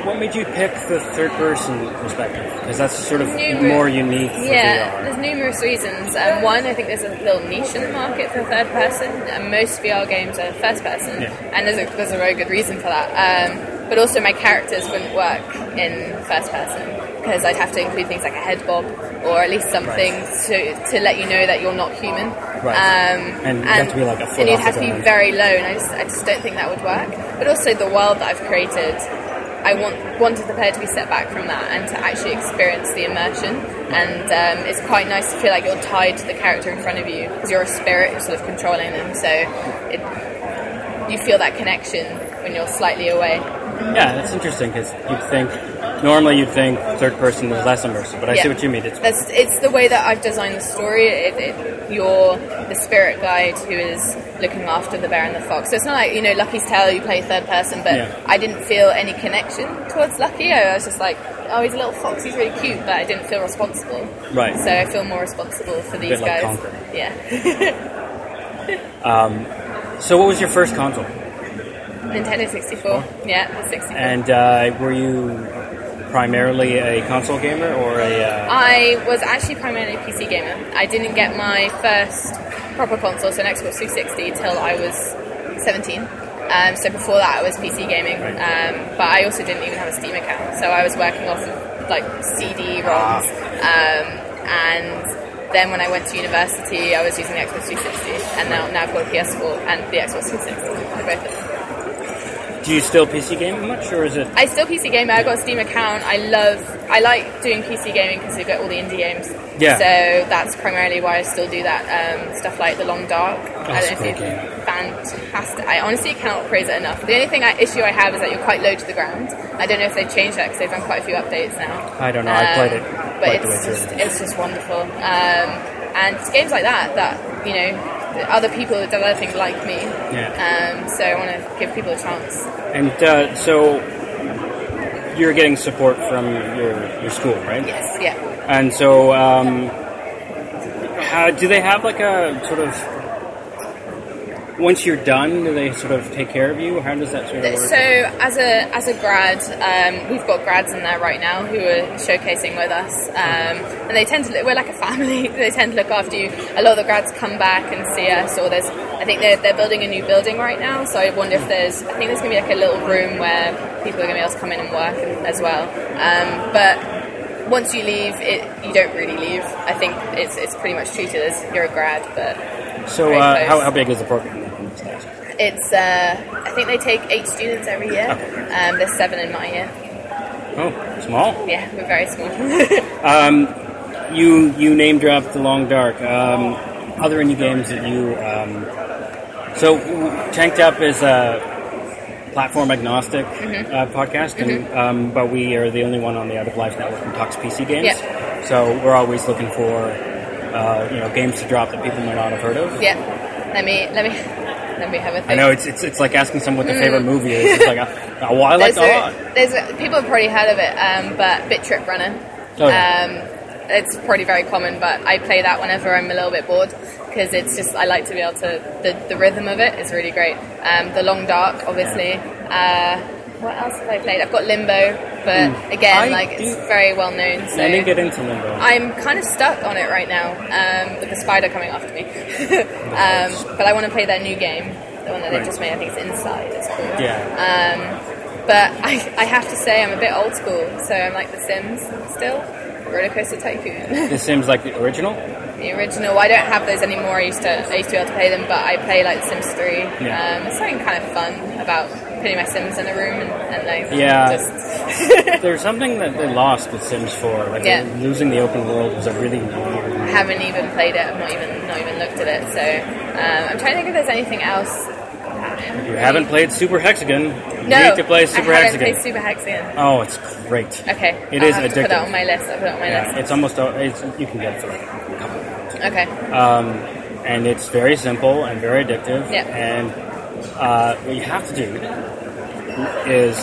what made you pick the third person perspective? Because that's sort of Numerous- more unique for Yeah, there's numerous reasons. Um, one, I think there's a little niche in the market for third person, and most VR games are first person, Yeah. and there's a, there's a very good reason for that. Um, but also, my characters wouldn't work in first person because I'd have to include things like a head bob or at least something to, to let you know that you're not human. Right. Um, And you have to be like a and you'd have to be very low, and I just, I just don't think that would work. But also, the world that I've created I want wanted the player to be set back from that and to actually experience the immersion. And um, it's quite nice to feel like you're tied to the character in front of you because you're a spirit sort of controlling them. So it, you feel that connection when you're slightly away. Yeah, that's interesting because you'd think normally you'd think third person is less immersive, but I see what you mean. It's That's it's the way that I've designed the story. It, it, you're the spirit guide who is looking after the bear and the fox. So it's not like you know Lucky's Tale. You play third person, but Yeah. I didn't feel any connection towards Lucky. I was just like, oh, he's a little fox. He's really cute, but I didn't feel responsible. Right. So I feel more responsible for these like guys. Conquer. Yeah. *laughs* so. What was your first console? Nintendo 64. Yeah, the 64. And uh, were you primarily a console gamer or a? Uh, I was actually primarily a PC gamer. I didn't get my first proper console, so an Xbox 360, till I was 17. Um, so before that, I was PC gaming. Um, but I also didn't even have a Steam account, so I was working off of like CD-ROMs. Um, and then when I went to university, I was using the Xbox 360, and now, now I've got a PS4 and the Xbox 360. for both of them. Do you still PC game much, or is it? I still PC game. I got a Steam account. I love. I like doing PC gaming because you get all the indie games. Yeah. So that's primarily why I still do that. Um, stuff like The Long Dark. I don't know if it's fantastic. I honestly cannot praise it enough. The only thing I, issue I have is that you're quite low to the ground. I don't know if they've changed that because they've done quite a few updates now. I don't know. I played it Um, but it's just it's just wonderful. Um, and it's games like that that you know other people developing like me. Yeah. Um, so I want to give people a chance. And uh, so you're getting support from your your school, right? Yes. Yeah. And so, um, how, do they have like a sort of once you're done, do they sort of take care of you? How does that sort of work? So as a as a grad, um, we've got grads in there right now who are showcasing with us, um, and they tend to look, we're like a family. *laughs* they tend to look after you. A lot of the grads come back and see us, or there's I think they're they're building a new building right now, so I wonder if there's I think there's gonna be like a little room where people are gonna be able to come in and work as well. Um, but once you leave, it you don't really leave. I think it's it's pretty much treated as you're a grad, but so uh, how, how big is the program? It's uh, I think they take eight students every year. Um, there's seven in my year. Oh, small. Yeah, we're very small. *laughs* *laughs* You you name dropped the Long Dark. Um, there any games that you? Um, so Tanked Up is a platform agnostic Mm-hmm. uh, podcast, and um, but we are the only one on the Out of Life Network who talks PC games. Yeah. So we're always looking for uh, you know games to drop that people might not have heard of. yeah, let me let me let me have a think. I know it's, it's it's like asking someone what their favorite movie is. It's like, well, I like Mm. A lot. a, there's a, people have probably heard of it, um, but Bit Trip Runner. Oh, yeah. Um, it's probably very common, but I play that whenever I'm a little bit bored because it's just I like to be able to the, the rhythm of it is really great. Um, the Long Dark, obviously. Uh, what else have I played? I've got Limbo, but again, Hmm. I like it's very well known. So I didn't get into Limbo. I'm kind of stuck on it right now um, with the spider coming after me. *laughs* um, but I want to play their new game, the one that Right. they just made. I think it's Inside. It's called. yeah. But I, I have to say, I'm a bit old school, so I'm like The Sims still. Roller Coaster Tycoon. this *laughs* seems like the original. the original. I don't have those anymore. I used to I used to be able to play them, but I play like The Sims 3. Yeah. Um, it's something kind of fun about putting my Sims in a room and, and like Yeah. just *laughs* *laughs* There's something that they lost with Sims 4. Like Yeah. losing the open world was a really. I haven't even played it. I've not even not even looked at it. So um, I'm trying to think if there's anything else. If you haven't played Super Hexagon, you No, need to play Super I haven't Hexagon. played Super Hexagon. Oh, it's great. Okay, It I'll is to put addictive. that on my list. I'll put it on my Yeah, list. it's almost it's, you can get it for like a couple of pounds. Okay. and it's very simple and very addictive. Yeah. And uh, what you have to do is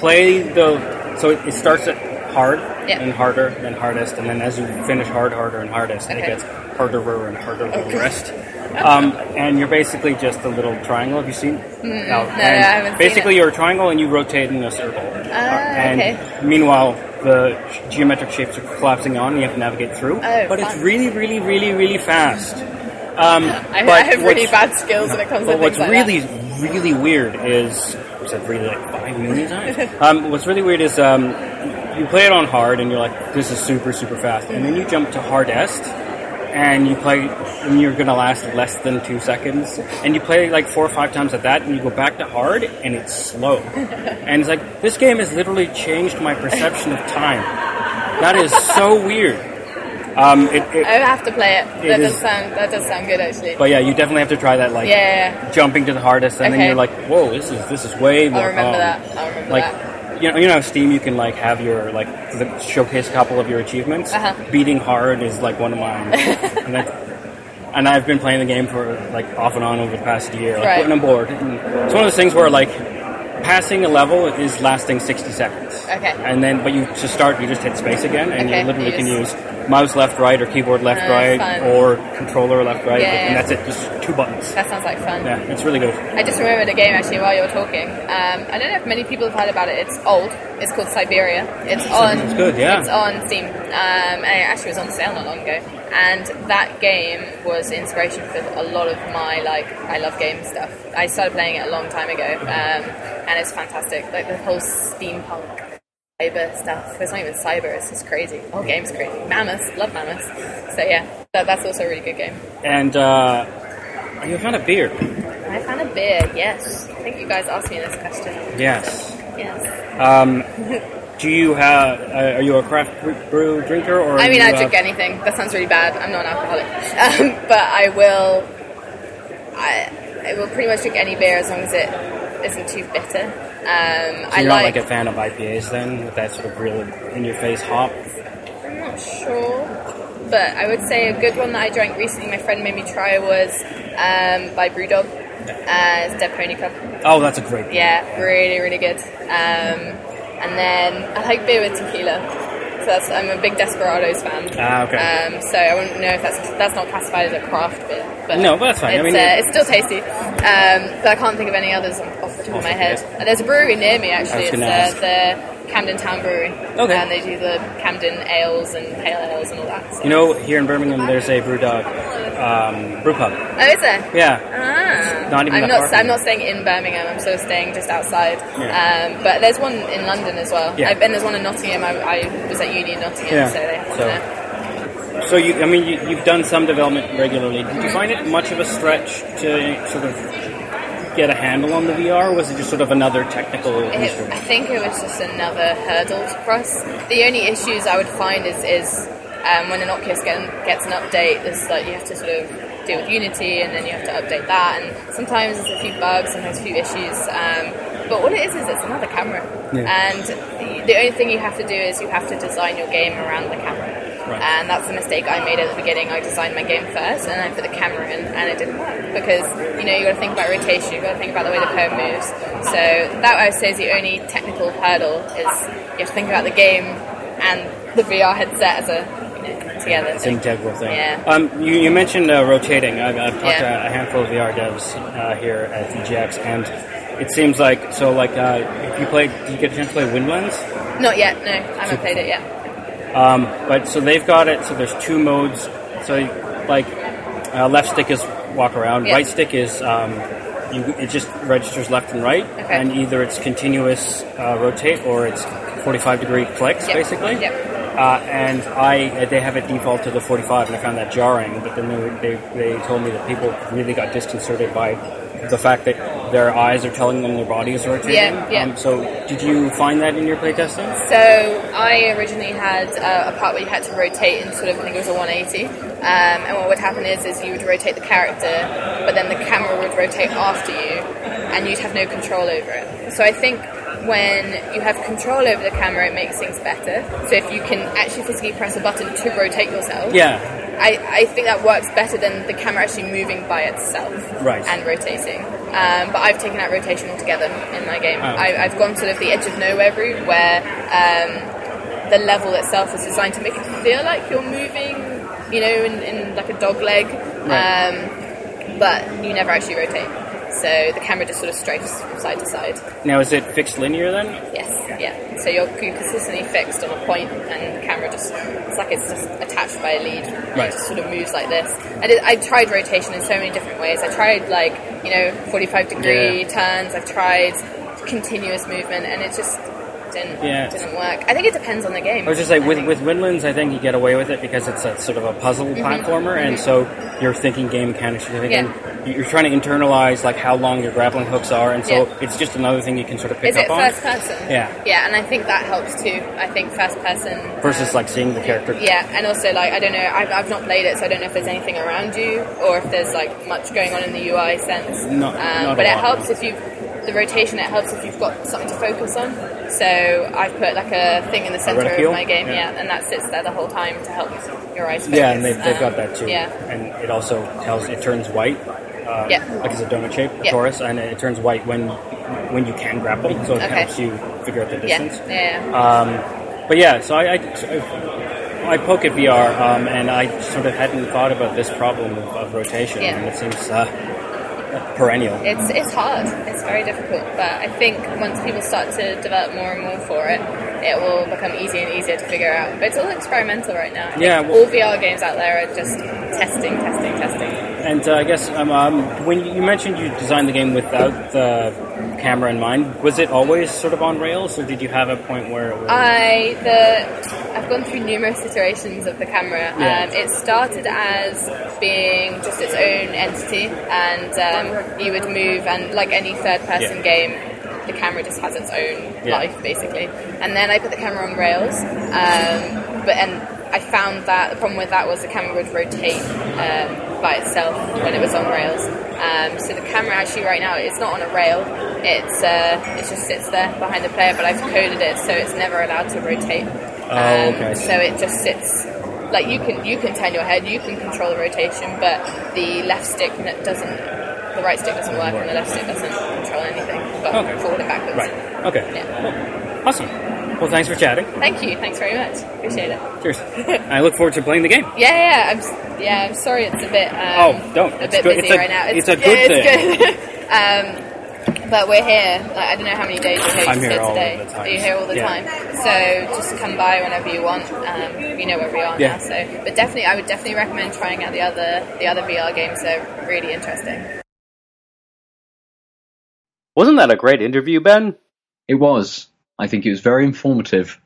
play the. So it, it starts at hard Yeah. and harder and hardest, and then as you finish hard, harder, and hardest, and it gets harder and harder and Okay. rest. *laughs* Um, and you're basically just a little triangle. Have you seen? No, no, haven't seen Basically, you're a triangle and you rotate in a circle. Ah, and okay. meanwhile, the geometric shapes are collapsing on, and you have to navigate through. Oh, but it's really, really, really, really fast. Um, *laughs* I, but I have really bad skills when it comes to things what's like really, really weird is, I said really like five million times. *laughs* um, what's really weird is um, you play it on hard, and you're like, this is super, super fast, and then you jump to hardest, and you play, and you're gonna last less than two seconds, and you play like four or five times at that, and you go back to hard, and it's slow, *laughs* and it's like this game has literally changed my perception of time. That is so weird. Um, it, it. I have to play it. It That does sound that does sound good actually. but yeah, you definitely have to try that. Like yeah, jumping to the hardest, and then you're like, "Whoa, this is this is way more." I'll remember fun." that. I'll remember Like, that. you know, you know, Steam, you can like have your like the, showcase a couple of your achievements. Uh-huh. Beating hard is like one of mine, *laughs* and, and I've been playing the game for like off and on over the past year. Like Right. I'm bored, and it's one of those things where like passing a level is lasting 60 seconds. Okay. And then, but you to start, you just hit space again, and Okay, you literally you can use mouse left, right, or keyboard left, right, fun. or controller left, right, Yeah, and that's it. Just two buttons. That sounds like fun. Yeah, it's really good. I just remembered a game actually while you were talking. Um, I don't know if many people have heard about it. It's old. It's called Syberia. It's on. It's good, yeah. It's on Steam, um, and it actually was on sale not long ago. And that game was inspiration for a lot of my like I love game stuff. I started playing it a long time ago, um, and it's fantastic. Like the whole steampunk cyber stuff. It's not even cyber. It's just crazy. The whole game's crazy. Mammoths, love mammoths. So yeah, that, that's also a really good game. And uh, you a fan beer? I found a beer. Yes, I think you guys asked me this question. Yes. Yes. Um, *laughs* do you have? Uh, are you a craft brew drinker, or? I mean, I drink anything. That sounds really bad. I'm not an alcoholic, *laughs* um, but I will. I I will pretty much drink any beer as long as it isn't too bitter. Um, So I you're not like. like a fan of IPAs then, with that sort of really in-your-face hop. I'm not sure, but I would say a good one that I drank recently. My friend made me try was um, by BrewDog. Uh, it's Dead Pony Club. Oh, that's a great. beer. Yeah, really, really good. Um, and then I like beer with tequila. That's. I'm a big Desperados fan. Ah, okay. Um, so I wouldn't know if that's that's not classified as a craft beer. But No, but that's fine. I It's, mean, uh, it's still tasty. Um, but I can't think of any others off the top of my head. Uh, There's a brewery near me actually. I It's uh, the Camden Town Brewery. Okay. And they do the Camden ales and pale ales and all that. So. You know, here in Birmingham, there's a BrewDog, um, brew pub. Oh, is there? Yeah. Ah. Not even I'm not. I'm not staying in Birmingham. I'm sort of staying just outside. Yeah. Um, but there's one in London as well. Yeah. I've been. There's one in Nottingham. I, I was at uni in Nottingham, Yeah. so they have one So- there. So you, I mean, you, you've done some development regularly. Did you find it much of a stretch to sort of get a handle on the VR? Or was it just sort of another technical It, issue? I think it was just another hurdle to cross. The only issues I would find is, is um, when an Oculus get, gets an update, there's like you have to sort of deal with Unity and then you have to update that, and sometimes there's a few bugs, sometimes a few issues. Um, but what it is is it's another camera, Yeah. and the, only thing you have to do is you have to design your game around the camera. Right. And that's the mistake I made at the beginning. I designed my game first, and I put the camera in, and it didn't work because you know you've got to think about rotation, you've got to think about the way the code moves. So that I would say is the only technical hurdle is you have to think about the game and the VR headset as a you know, together. It's an thing. integral thing. Yeah. Um, you, you mentioned uh, rotating. I've, I've talked Yeah. to a handful of VR devs uh, here at EGX, and it seems like so. Like, uh, if you play, did you get a chance to play Windlands? Not yet. No, I haven't played it yet. Um, but so they've got it. So there's two modes. So like, uh, left stick is walk around. Yeah. Right stick is um, you, it just registers left and right, Okay. and either it's continuous uh, rotate or it's 45 degree clicks, Yep. basically. Yep. Uh, and I, uh, they have it default to the 45, and I found that jarring. But then they, they, they told me that people really got disconcerted by the fact that their eyes are telling them their body is rotating. Yeah, yeah. Um, so, did you find that in your playtesting? So I originally had uh, a part where you had to rotate in sort of I think it was a 180, um, and what would happen is is you would rotate the character, but then the camera would rotate after you, and you'd have no control over it. So I think when you have control over the camera, it makes things better. So if you can actually physically press a button to rotate yourself, Yeah. I, I think that works better than the camera actually moving by itself Right. and rotating. Um, but I've taken out rotation altogether in my game. Oh. I, I've gone sort of the edge of nowhere route where um, the level itself is designed to make it feel like you're moving, you know, in, in like a dog leg, Right. um, but you never actually rotate. So the camera just sort of strafes from side to side. Now, is it fixed linear then? Yes, yeah. So you're, you're consistently fixed on a point, and the camera just it's like it's just attached by a lead. Right. It just sort of moves like this. I did. I tried rotation in so many different ways. I tried like you know 45 degree Yeah. turns. I've tried continuous movement, and it just didn't Yeah. didn't work. I think it depends on the game. I was just like with with Windlands, I think you get away with it because it's a sort of a puzzle Mm-hmm. platformer, and so you're thinking game mechanics. You're thinking you're trying to internalize like how long your grappling hooks are, and so Yeah. it's just another thing you can sort of pick Is up it on first person? Yeah. Yeah, and I think that helps too. I think first person versus um, like seeing the character. Yeah, and also like I don't know, I've, I've not played it, so I don't know if there's anything around you or if there's like much going on in the UI sense. No- um, not but it helps if you the rotation. It helps if you've got something to focus on. So I've put like a thing in the center of my game, Yeah. yeah. and that sits there the whole time to help your eyes focus. Yeah, and they've, they've got Um, that too. Yeah, And it also tells it turns white. Uh, Yeah. Like it's a donut shape, a Yeah. torus, and it turns white when when you can grapple, so it Okay. helps you figure out the yeah, distance. yeah. Um, but yeah, so I, I, I poke at VR, um, and I sort of hadn't thought about this problem of, of rotation, Yeah. and it seems uh, perennial. It's it's hard. It's very difficult, but I think once people start to develop more and more for it, it will become easier and easier to figure out. But it's all experimental right now. Yeah, well- all VR games out there are just testing, testing, testing. And uh, I guess um, um, when you you mentioned you designed the game without the camera in mind, was it always sort of on rails, or did you have a point where it was? I the I've gone through numerous iterations of the camera. Yeah. Um, it started as being just its own entity, and um, you would move, and like any third-person Yeah. game, the camera just has its own Yeah. life basically. And then I put the camera on rails, um, but and I found that the problem with that was the camera would rotate um, by itself when it was on rails. Um, so the camera actually right now it's not on a rail. It's uh, it just sits there behind the player, but I've coded it so it's never allowed to rotate. Oh, Um, okay. So it just sits like you can you can turn your head, you can control the rotation, but the left stick doesn't. The right stick doesn't work, and the left stick doesn't control anything but Okay. forward and backwards. Right. Okay. Yeah. Cool. Awesome. Well, thanks for chatting. Thank you. Thanks very much. Appreciate it. Cheers. *laughs* I look forward to playing the game. Yeah, yeah. I'm, yeah, I'm sorry it's a bit. Um, Oh, don't. A It's bit good- busy it's a- right now. it's a good yeah, It's good. *laughs* um, but we're here. Like, I don't know how many days you're I'm here here all today. the time. Are you here all the Yeah. time? So just come by whenever you want. Um, you know where we are Yeah. now. So, but definitely, I would definitely recommend trying out the other the other VR games. They're really interesting. Wasn't that a great interview, Ben? It was. I think it was very informative.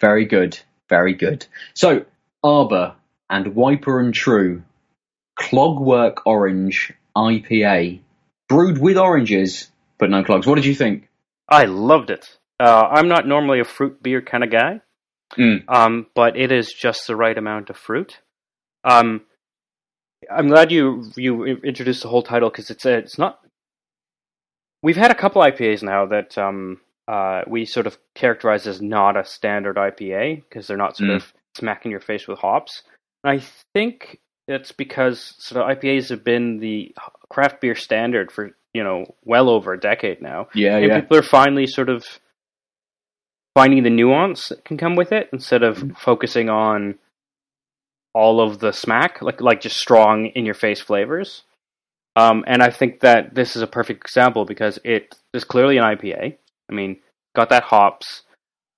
Very good. Very good. So, Arbor and Wiper and True Clogwork Orange IPA brewed with oranges but no clogs. What did you think? I loved it. Uh, I'm not normally a fruit beer kind of guy, Mm. um, but it is just the right amount of fruit. Um, I'm glad you you introduced the whole title because it's a, it's not. We've had a couple IPAs now that um, uh, we sort of characterize as not a standard IPA because they're not sort Mm. of smacking your face with hops. And I think it's because sort of IPAs have been the craft beer standard for you know well over a decade now Yeah, and yeah. people are finally sort of finding the nuance that can come with it instead of Mm-hmm. focusing on all of the smack, like like just strong in your face flavors. Um, and I think that this is a perfect example because it is clearly an IPA. I mean, got that hops,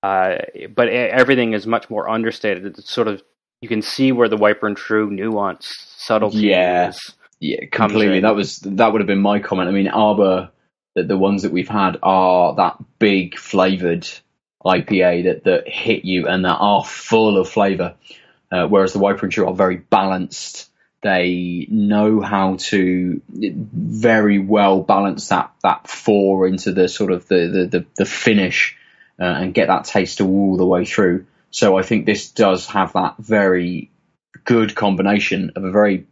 uh, but everything is much more understated. It's sort of you can see where the Wiper and True nuance, subtlety Yeah. is. Yeah, completely. That was that would have been my comment. I mean, Arbor, the, the ones that we've had are that big flavored IPA that that hit you and that are full of flavor, uh, whereas the Wiper and True are very balanced. They know how to very well balance that that four into the sort of the the the, the finish uh, and get that taste all the way through. So I think this does have that very good combination of a very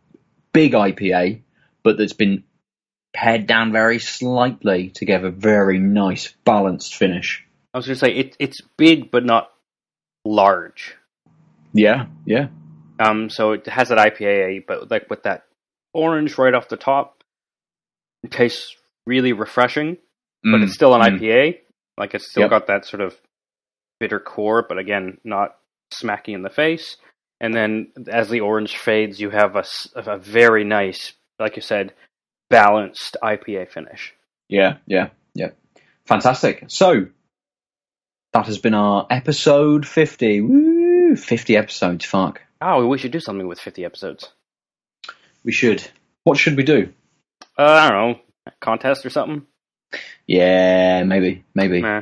big IPA, but that's been pared down very slightly to give a very nice balanced finish. I was going to say it, it's big but not large. Yeah, yeah, Um, so it has that IPA, but like with that orange right off the top, it tastes really refreshing. But it's still an Mm. IPA. Like it's still Yep. got that sort of bitter core, but again, not smacking in the face. And then as the orange fades, you have a very nice, like you said, balanced IPA finish. Yeah, yeah, yeah. Fantastic. So that has been our episode fifty. Woo, fifty episodes. Fuck. Oh, we should do something with 50 episodes. We should. What should we do? Uh, I don't know, a contest or something. Yeah, maybe, maybe, Nah,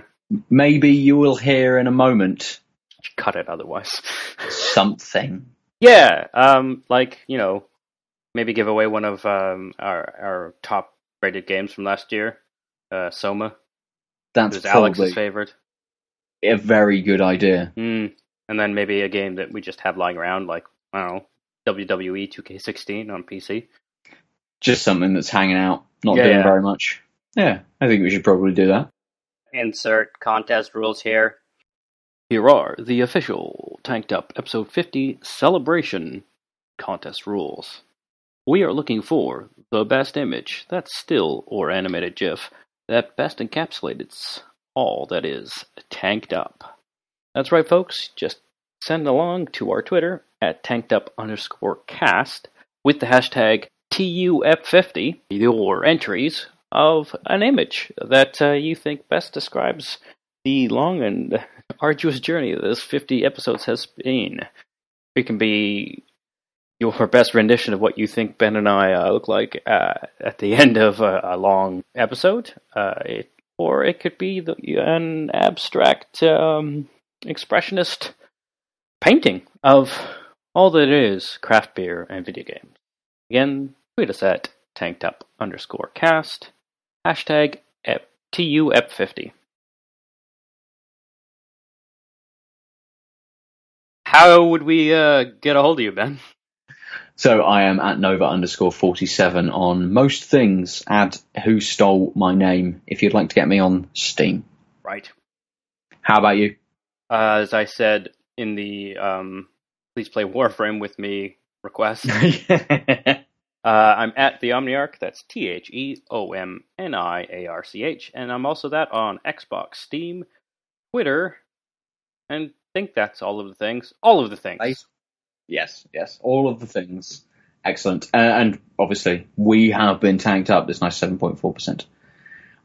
maybe you will hear in a moment cut it otherwise. something. Yeah, um, like you know, maybe give away one of um, our our top rated games from last year, uh, Soma. That's was Alex's favorite. a very good idea. Mm. And then maybe a game that we just have lying around, like I don't know, WWE 2K16 on PC. Just something that's hanging out, not Yeah, doing yeah. very much. Yeah, I think we should probably do that. Insert contest rules here. Here are the official Tanked Up Episode 50 Celebration contest rules. We are looking for the best image, that's still or animated GIF, that best encapsulates all that is tanked up. That's right, folks. Just send along to our Twitter at tankedup underscore cast with the hashtag TUF50 your entries of an image that uh, you think best describes the long and arduous journey this 50 episodes has been. It can be your best rendition of what you think Ben and I uh, look like uh, at the end of a, a long episode, uh, it, or it could be the, an abstract um, expressionist painting of all that is craft beer and video games. Again, tweet us at tankedup underscore cast, hashtag ep, TUEP50. How would we uh, get a hold of you, Ben? So I am at Nova underscore 47 on most things. Add who stole my name if you'd like to get me on Steam. Right. How about you? Uh, as I said in the um, please play Warframe with me request, *laughs* uh, I'm at the Omniarch. That's T H E O M N I A R C H, and I'm also that on Xbox, Steam, Twitter, and think that's all of the things. All of the things. Face- Yes, yes, all of the things. Excellent. Uh, and obviously, we have been tanked up this nice 7.4%.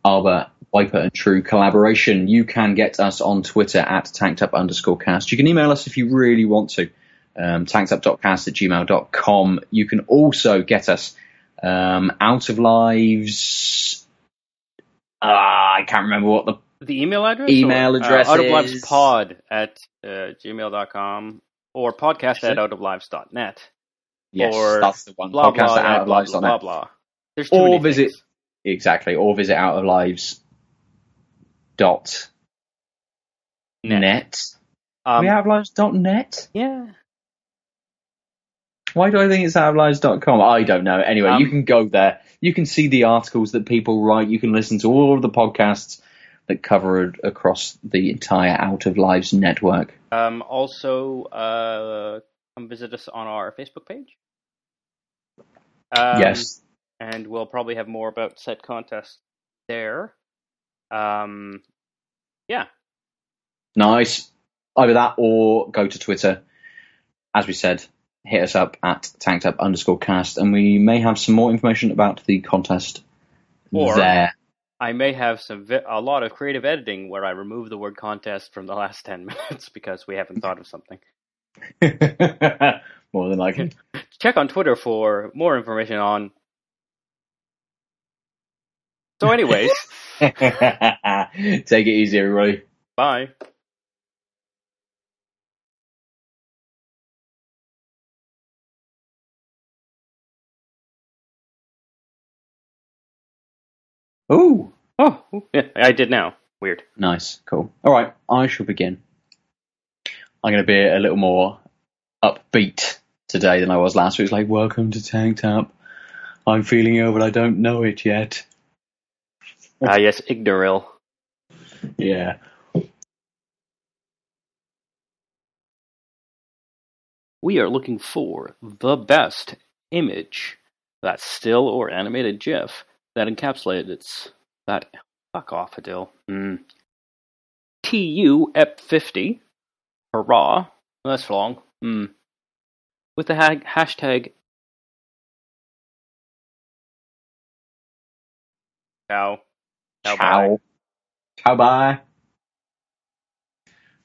Arbor, Wiper, and True collaboration. You can get us on Twitter at tankedup underscore cast. You can email us if you really want to. Um, at gmail.com. You can also get us um, out of lives. Ah, I can't remember what the The email address? Email or, address Uh, out of lives pod at uh, gmail.com or podcast at out of lives.net yes, Or that's the one. Blah, Podcast blah, at at blah, outoflives.net. blah, blah, blah. There's too Or visit- things. Exactly. Or visit out of lives dot net. Um, we have of lives dot net? yeah. Why do I think it's out of lives.com? I don't know. Anyway, Um, you can go there. You can see the articles that people write. You can listen to all of the podcasts that cover it across the entire Out of Lives network. Um, also, uh, come visit us on our Facebook page. Um, yes. and we'll probably have more about set contests there. Um, yeah, Nice. Either that or go to Twitter. As we said, hit us up at tankedup underscore cast and we may have some more information about the contest Or- there. I may have some vi- a lot of creative editing where I remove the word contest from the last *laughs* ten minutes because we haven't thought of something. *laughs* more than likely. *laughs* Check on Twitter for more information on. So, anyways, Take it easy, everybody. bye. Ooh, Oh, yeah, *laughs* I did now. Weird. nice, cool. All right, I shall begin. I'm going to be a little more upbeat today than I was last week. It's like, welcome to Tanked Up. I'm feeling ill, but I don't know it yet. Ah, yes, Ignoril. Yeah. We are looking for the best image, that still or animated GIF that encapsulates that. Fuck off, Adil. Mm. TU EP50. Hurrah. That's long. Mm. With the ha- hashtag. Ciao. Ciao. bye. Ciao. Ciao, bye.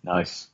Nice.